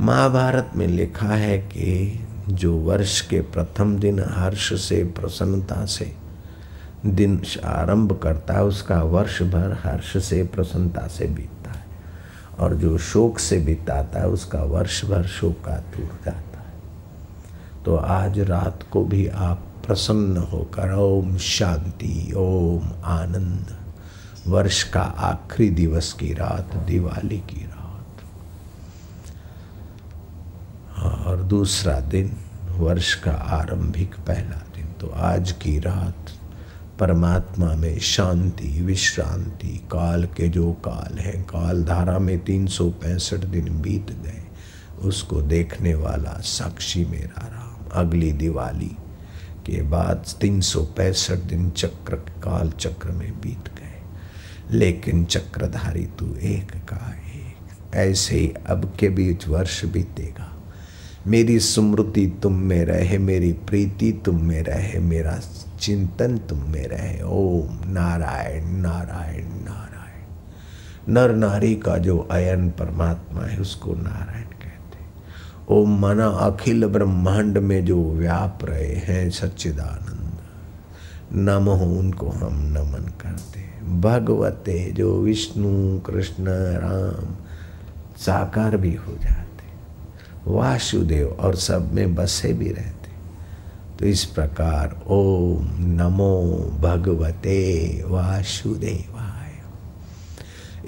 महाभारत में लिखा है कि जो वर्ष के प्रथम दिन हर्ष से प्रसन्नता से दिन आरंभ करता है, उसका वर्ष भर हर्ष से प्रसन्नता से बीतता है। और जो शोक से बिताता है, उसका वर्ष भर शोकातुर जाता है। तो आज रात को भी आप प्रसन्न होकर ओम शांति, ओम आनंद। वर्ष का आखिरी दिवस की रात, दिवाली की रात। और दूसरा दिन, वर्ष का आरंभिक पहला दिन। तो आज की रात परमात्मा में शांति, विश्रांति, काल के जो काल है, काल धारा में तीन सौ पैंसठ दिन बीत गए। उसको देखने वाला साक्षी मेरा राम। अगली दिवाली के बाद तीन सौ पैंसठ दिन चक्र, काल चक्र में बीत गए। लेकिन चक्रधारी तू एक का एक। ऐसे ही अब के बीच वर्ष बीतेगा। मेरी स्मृति तुम में रहे, मेरी प्रीति तुम में रहे, मेरा चिंतन तुम में रहे। ओम नारायण नारायण नारायण। नर नारी का जो अयन परमात्मा है, उसको नारायण कहते ओम मना अखिल ब्रह्मांड में जो व्याप रहे हैं, सच्चिदानंद। नम हो उनको हम नमन करते भगवते जो विष्णु, कृष्ण, राम, साकार भी हो जाते वासुदेव और सब में बसे भी रहते। तो इस प्रकार ओम नमो भगवते वासुदेवाय।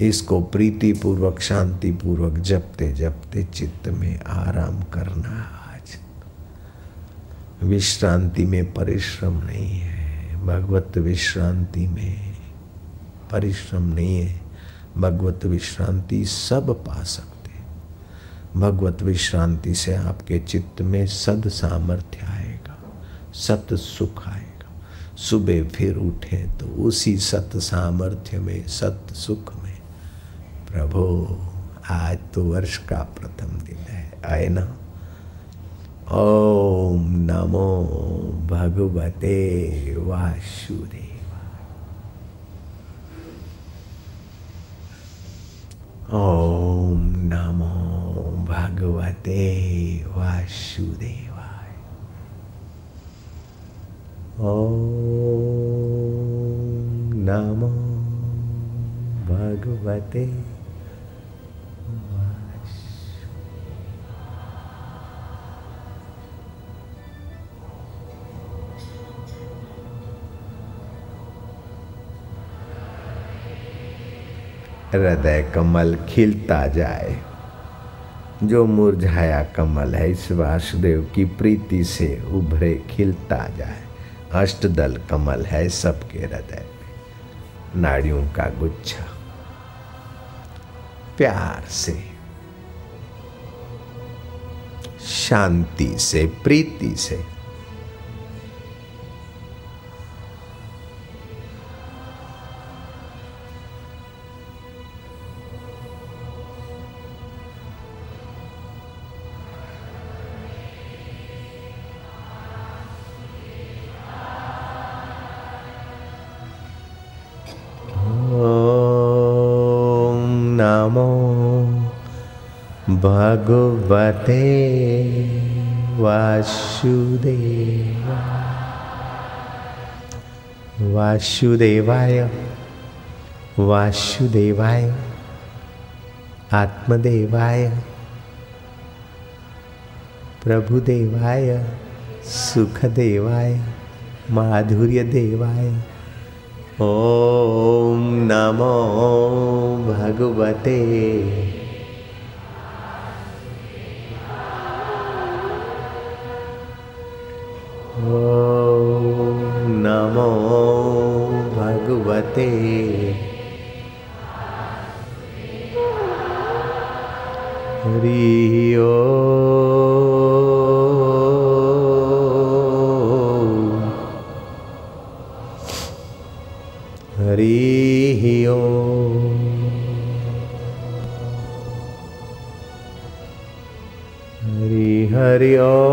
इसको प्रीति पूर्वक शांति पूर्वक जपते जपते चित्त में आराम करना आज। विश्रांति में परिश्रम नहीं है। भगवत विश्रांति में परिश्रम नहीं है। भगवत विश्रांति सब पा सकते भगवत विश्रांति से आपके चित्त में सद सामर्थ्य आएगा, सत सुख आएगा। सुबह फिर उठे तो उसी सत सामर्थ्य में, सत सुख में, प्रभो, आज तो वर्ष का प्रथम दिन है, आए ना? ओम नमो भगवते वासुदेव ओम नमो भगवते वासुदेवाय ओम नमो भगवते हृदय कमल खिलता जाए जो मुरझाया कमल है, इस वासुदेव की प्रीति से उभरे खिलता जाए अष्टदल कमल है सबके हृदय में। नाड़ियों का गुच्छा प्यार से, शांति से, प्रीति से भगवते वासुदेव। वासुदेवाय वासुदेवाय आत्मदेवाय प्रभुदेवाय सुखदेवाय माधुर्य देवाय ओम नमो भगवते। नमो भगवते। हरि ओम हरि ओम हरि हरि ओम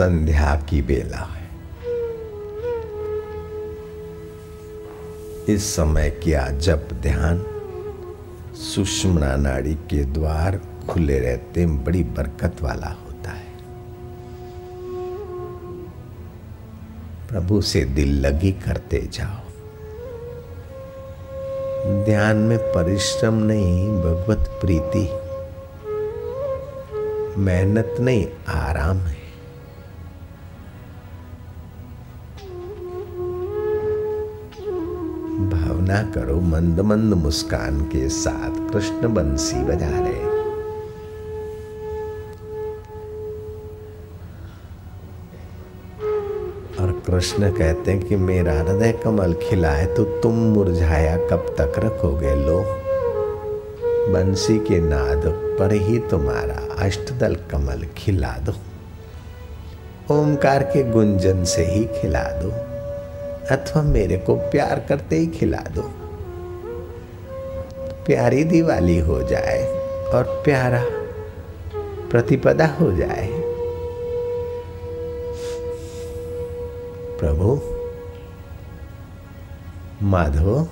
संध्या की बेला है इस समय किया जप ध्यान सुषमणा नाड़ी के द्वार खुले रहते बड़ी बरकत वाला होता है। प्रभु से दिल लगी करते जाओ। ध्यान में परिश्रम नहीं, भगवत प्रीति। मेहनत नहीं, आराम है। भावना करो मंद मंद मुस्कान के साथ कृष्ण बंसी बजा रहे और कृष्ण कहते हैं कि मेरा हृदय कमल खिला है तो तुम मुरझाया कब तक रखोगे लो बंसी के नाद पर ही तुम्हारा अष्टदल कमल खिला दो। ओमकार के गुंजन से ही खिला दो। अथवा मेरे को प्यार करते ही खिला दो। प्यारी दिवाली हो जाए और प्यारा प्रतिपदा हो जाए। प्रभु, माधव,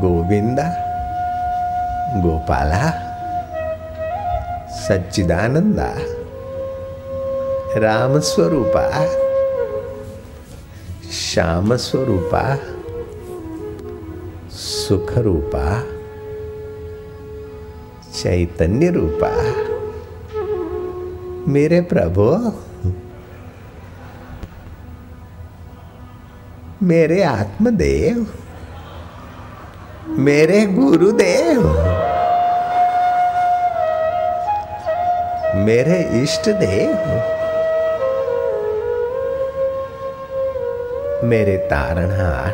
गोविंदा, गोपाला, सच्चिदानंदा राम स्वरूपा श्याम स्वरूपा सुख रूपा चैतन्य रूपा मेरे प्रभु, मेरे आत्मदेव, मेरे गुरुदेव, मेरे इष्ट देव मेरे तारणहार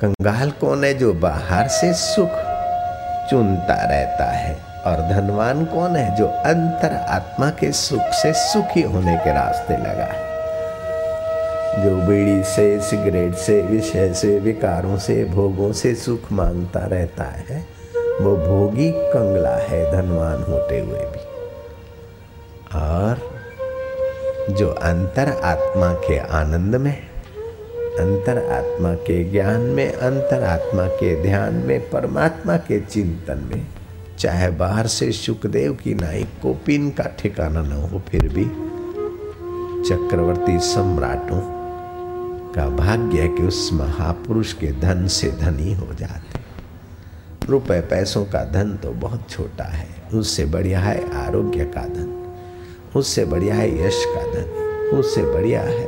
कंगाल कौन है जो बाहर से सुख चुनता रहता है, और धनवान कौन है जो अंतर आत्मा के सुख से सुखी होने के रास्ते लगा। है जो बीड़ी से, सिगरेट से, विषय से, विकारों से, भोगों से सुख माँगता रहता है, वो भोगी कंगला है धनवान होते हुए भी। और जो अंतर आत्मा के आनंद में, अंतर आत्मा के ज्ञान में, अंतर आत्मा के ध्यान में, परमात्मा के चिंतन में, चाहे बाहर से सुखदेव की नाई कोपिन का ठिकाना न हो, फिर भी चक्रवर्ती सम्राटों का भाग्य है कि उस महापुरुष के धन से धनी हो जाते। रुपए पैसों का धन तो बहुत छोटा है, उससे बढ़िया है आरोग्य का धन। उससे बढ़िया है यश का धन, उससे बढ़िया है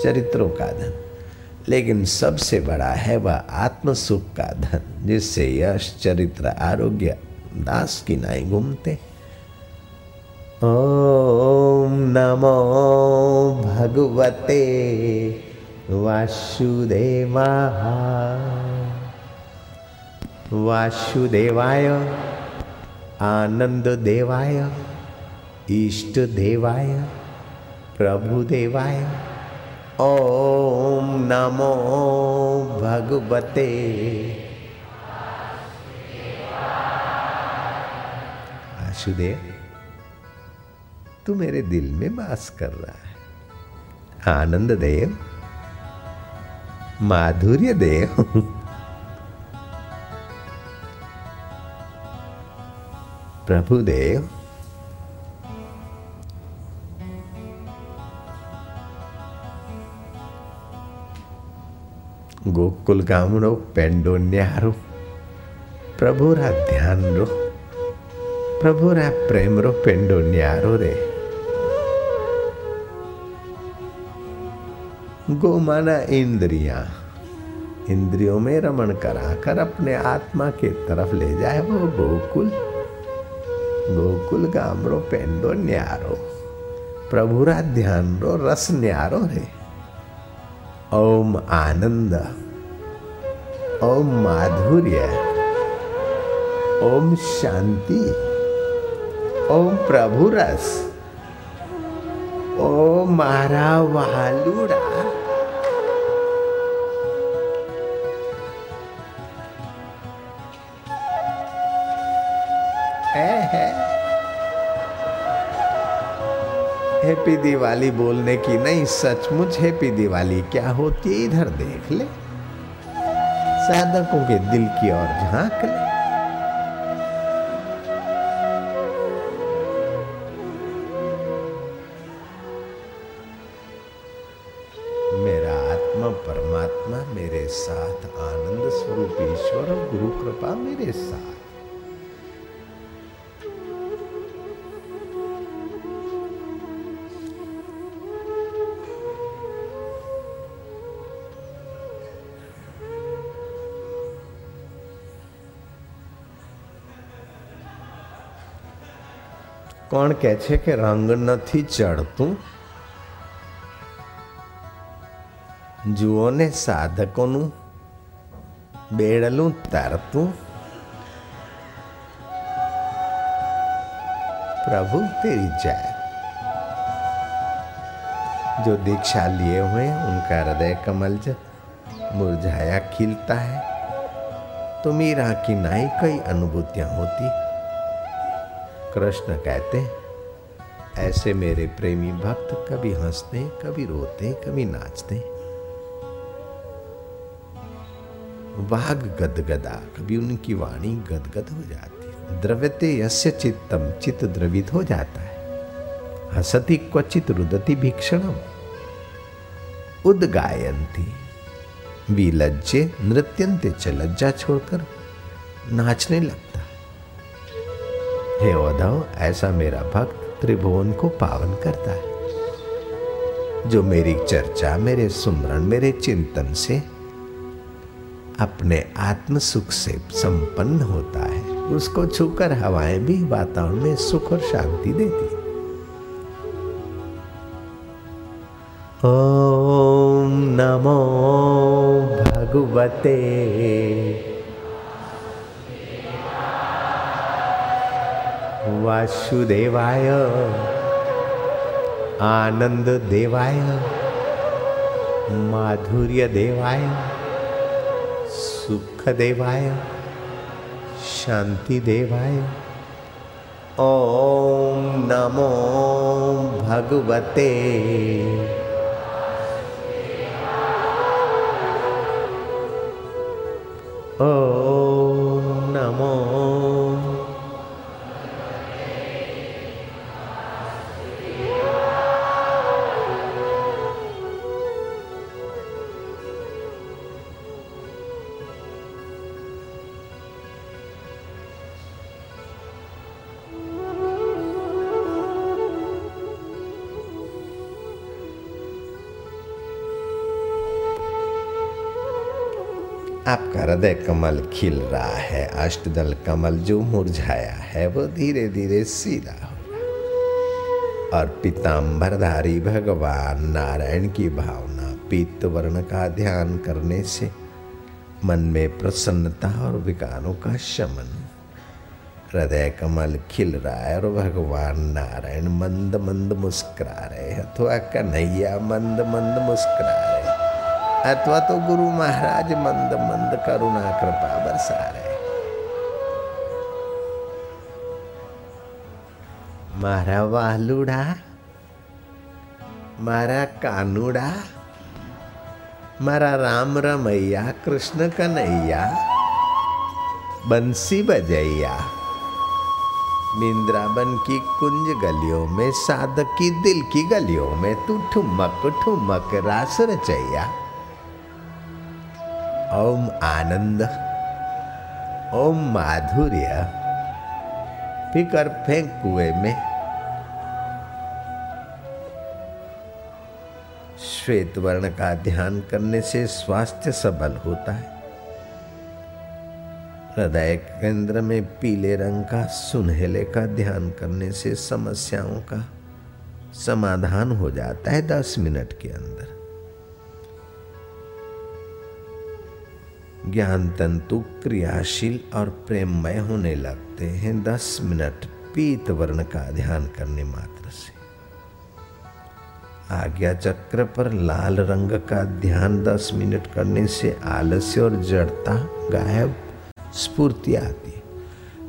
चरित्रों का धन। लेकिन सबसे बड़ा है वह आत्म सुख का धन, जिससे यश, चरित्र, आरोग्य, दास की नाई घूमते। ओम नमो भगवते वासुदेवा वासुदेवाय, आनंद देवाय। इष्ट देवाय, प्रभु देवाय। ओम नमो भगवते। वासुदेव, तू मेरे दिल में वास कर रहा है। आनंद देव माधुर्य देव प्रभुदेव ગોકુલ ગામડો પેંડો ન્યારો પ્રભુરા ધ્યાન રો પ્રભુરા પ્રેમ રો પેંડો ન્યારો રે गो माना इंद्रिया इंद्रियों में रमण कराकर अपने आत्मा के तरफ ले जाए वो गोकुल गोकुल गामरो पेंडो न्यारो प्रभुरा ध्यान रो रस न्यारो रे ओम आनंद ओम माधुर्य ओम शांति ओम प्रभु रस ओ मारा वालुड़ा हैप्पी दिवाली बोलने की नहीं, सचमुच हैप्पी दिवाली क्या होती है? इधर देख ले। साधकों के दिल की ओर झाँक ले। मेरा आत्मा परमात्मा मेरे साथ आनंद स्वरूप ईश्वर और गुरु कृपा मेरे साथ। કોણ કહે છે કે રંગ નથી ચડતું જુઓ ને સાધકોનું બેડલું તરતું प्रभु तेरी जय जो दीक्षा लिए हुए उनका हृदय कमल जब मुरझाया खिलता है तो मीरा की नाई कई अनुभूतियां होती कृष्ण कहते हैं, ऐसे मेरे प्रेमी भक्त कभी हँसते, कभी रोते, कभी नाचते वाघ गदगदा, कभी उनकी वाणी गदगद हो जाती है। द्रव्यते यस्य चित्तम, चित्त द्रवित हो जाता है। हसती क्वचित, रुदती भीक्षणम। उदगायंती विलज्जे नृत्यंते च लज्जा छोड़कर नाचने लगता हे उद्धव, ऐसा मेरा भक्त त्रिभुवन को पावन करता है। जो मेरी चर्चा, मेरे सुमरण, मेरे चिंतन से अपने आत्म सुख से संपन्न होता है, उसको छूकर हवाएँ भी वातावरण में सुख और शांति देती ओम नमो भगवते वासुदेवाय। आनंद देवाय। माधुर्य देवाय। सुख देवाय। शांति देवाय। ओम नमो भगवते। आपका हृदय कमल खिल रहा है, अष्टदल कमल जो मुरझाया है, वो धीरे धीरे सीधा हो और पीताम्बरधारी भगवान नारायण की भावना पीत वर्ण का ध्यान करने से मन में प्रसन्नता और विकारों का शमन। हृदय कमल खिल रहा है और भगवान नारायण मंद मंद मुस्कुरा रहे अथवा कन्हैया मंद मंद मुस्कुरा अथवा तो गुरु महाराज मंद मंद करुणा, कृपा बरसा रहे मारा वालुड़ा, मारा कानूड़ा, मारा राम रमैया, कृष्ण कन्हैया, बंसी बजैया, बिंद्राबन की कुंज गलियों में, साधक की दिल की गलियों में, तू ठुमक ठुमक, रास रचैया। ओम आनंद, ओम माधुर्य, फिकर फेंक कुएँ में। श्वेत वर्ण का ध्यान करने से स्वास्थ्य सबल होता है। हृदय केंद्र में पीले रंग का, सुनहेले का ध्यान करने से समस्याओं का समाधान हो जाता है दस मिनट के अंदर। ज्ञान तंतु क्रियाशील और प्रेममय होने लगते हैं। दस मिनट पीत वर्ण का ध्यान करने मात्र से। आज्ञा चक्र पर लाल रंग का ध्यान दस मिनट करने से आलस्य और जड़ता गायब, स्फूर्ति आती।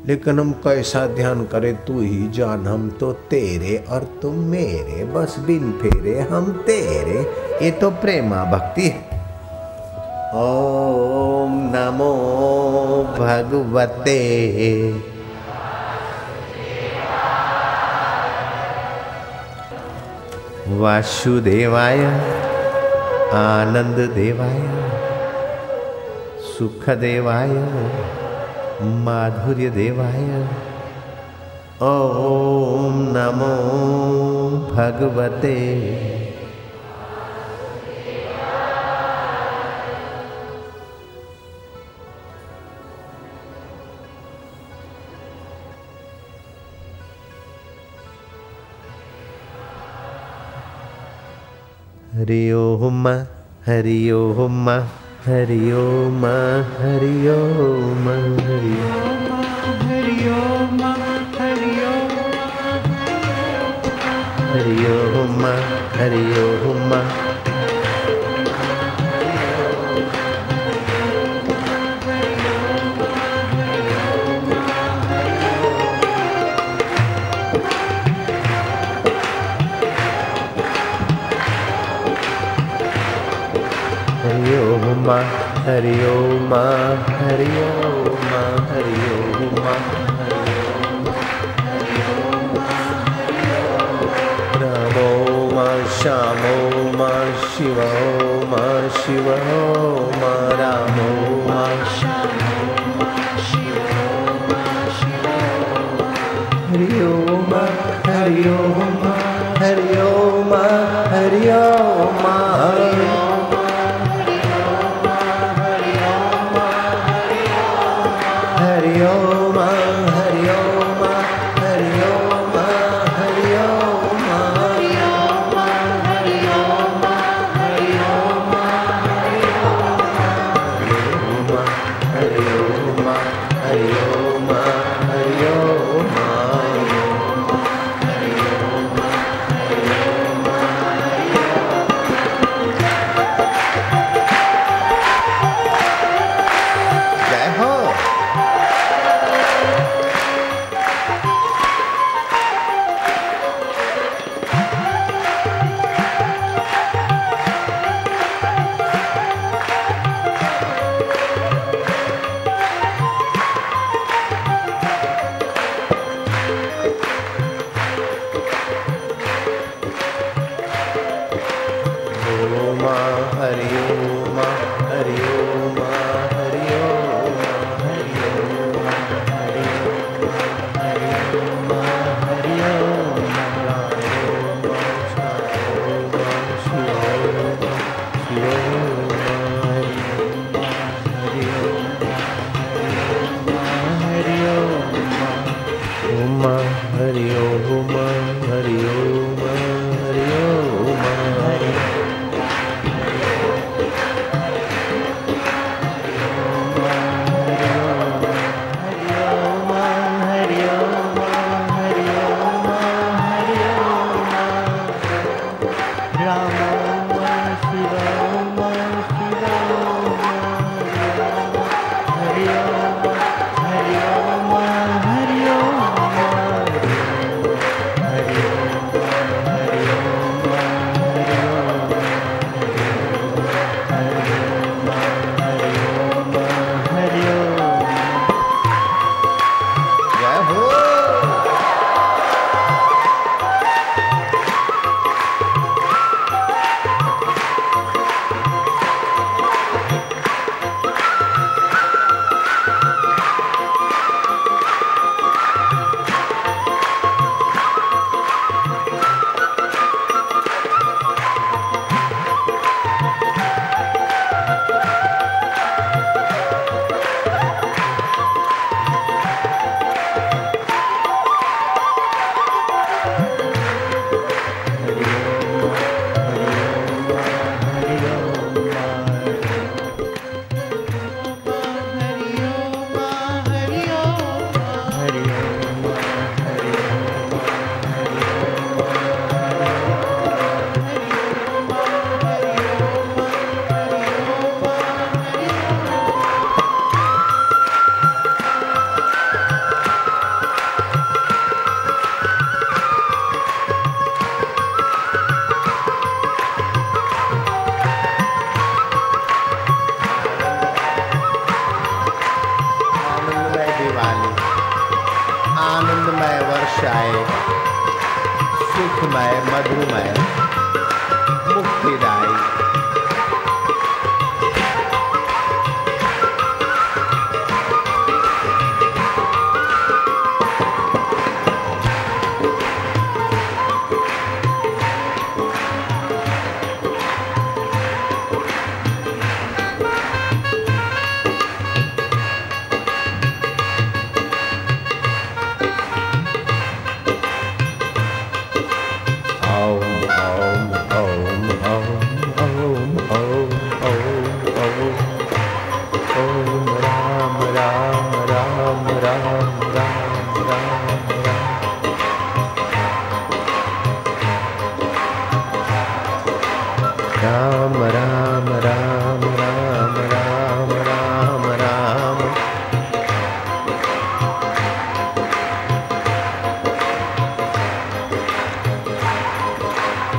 लेकिन हम कैसा ध्यान करें? तू ही जान, हम तो तेरे और तुम मेरे। बस बिन फेरे, हम तेरे। ये तो प्रेमा भक्ति है ओम नमो भगवते। वासुदेवाय आनंद देवाय सुख देवाय माधुर्य देवाय ओम नमो भगवते। हरि ओम हरि ओम हरि ओम हरि ओम हरि हरि ओम हरि ओम हरि ओम हरि ओम हरि ओम हरि ओम रामो मा श्यामो मा शिवो मा शिवो हरि ओम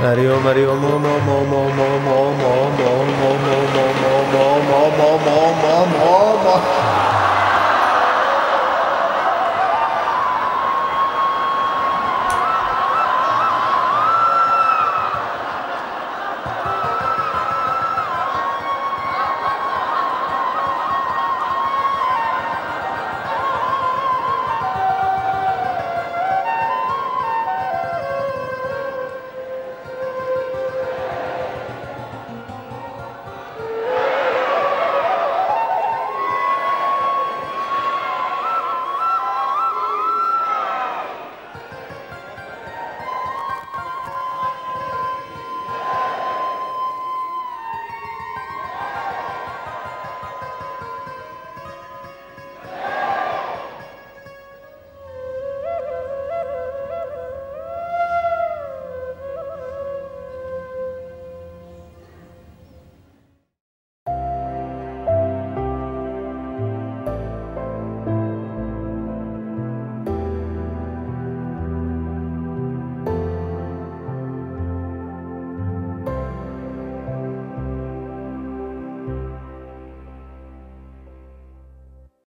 हरि ओम हरि ओम ओम ओम ओम ओम ओम ओम ओम ओम ओम ओम ओम ओम ओम ओम ओम ओम ओम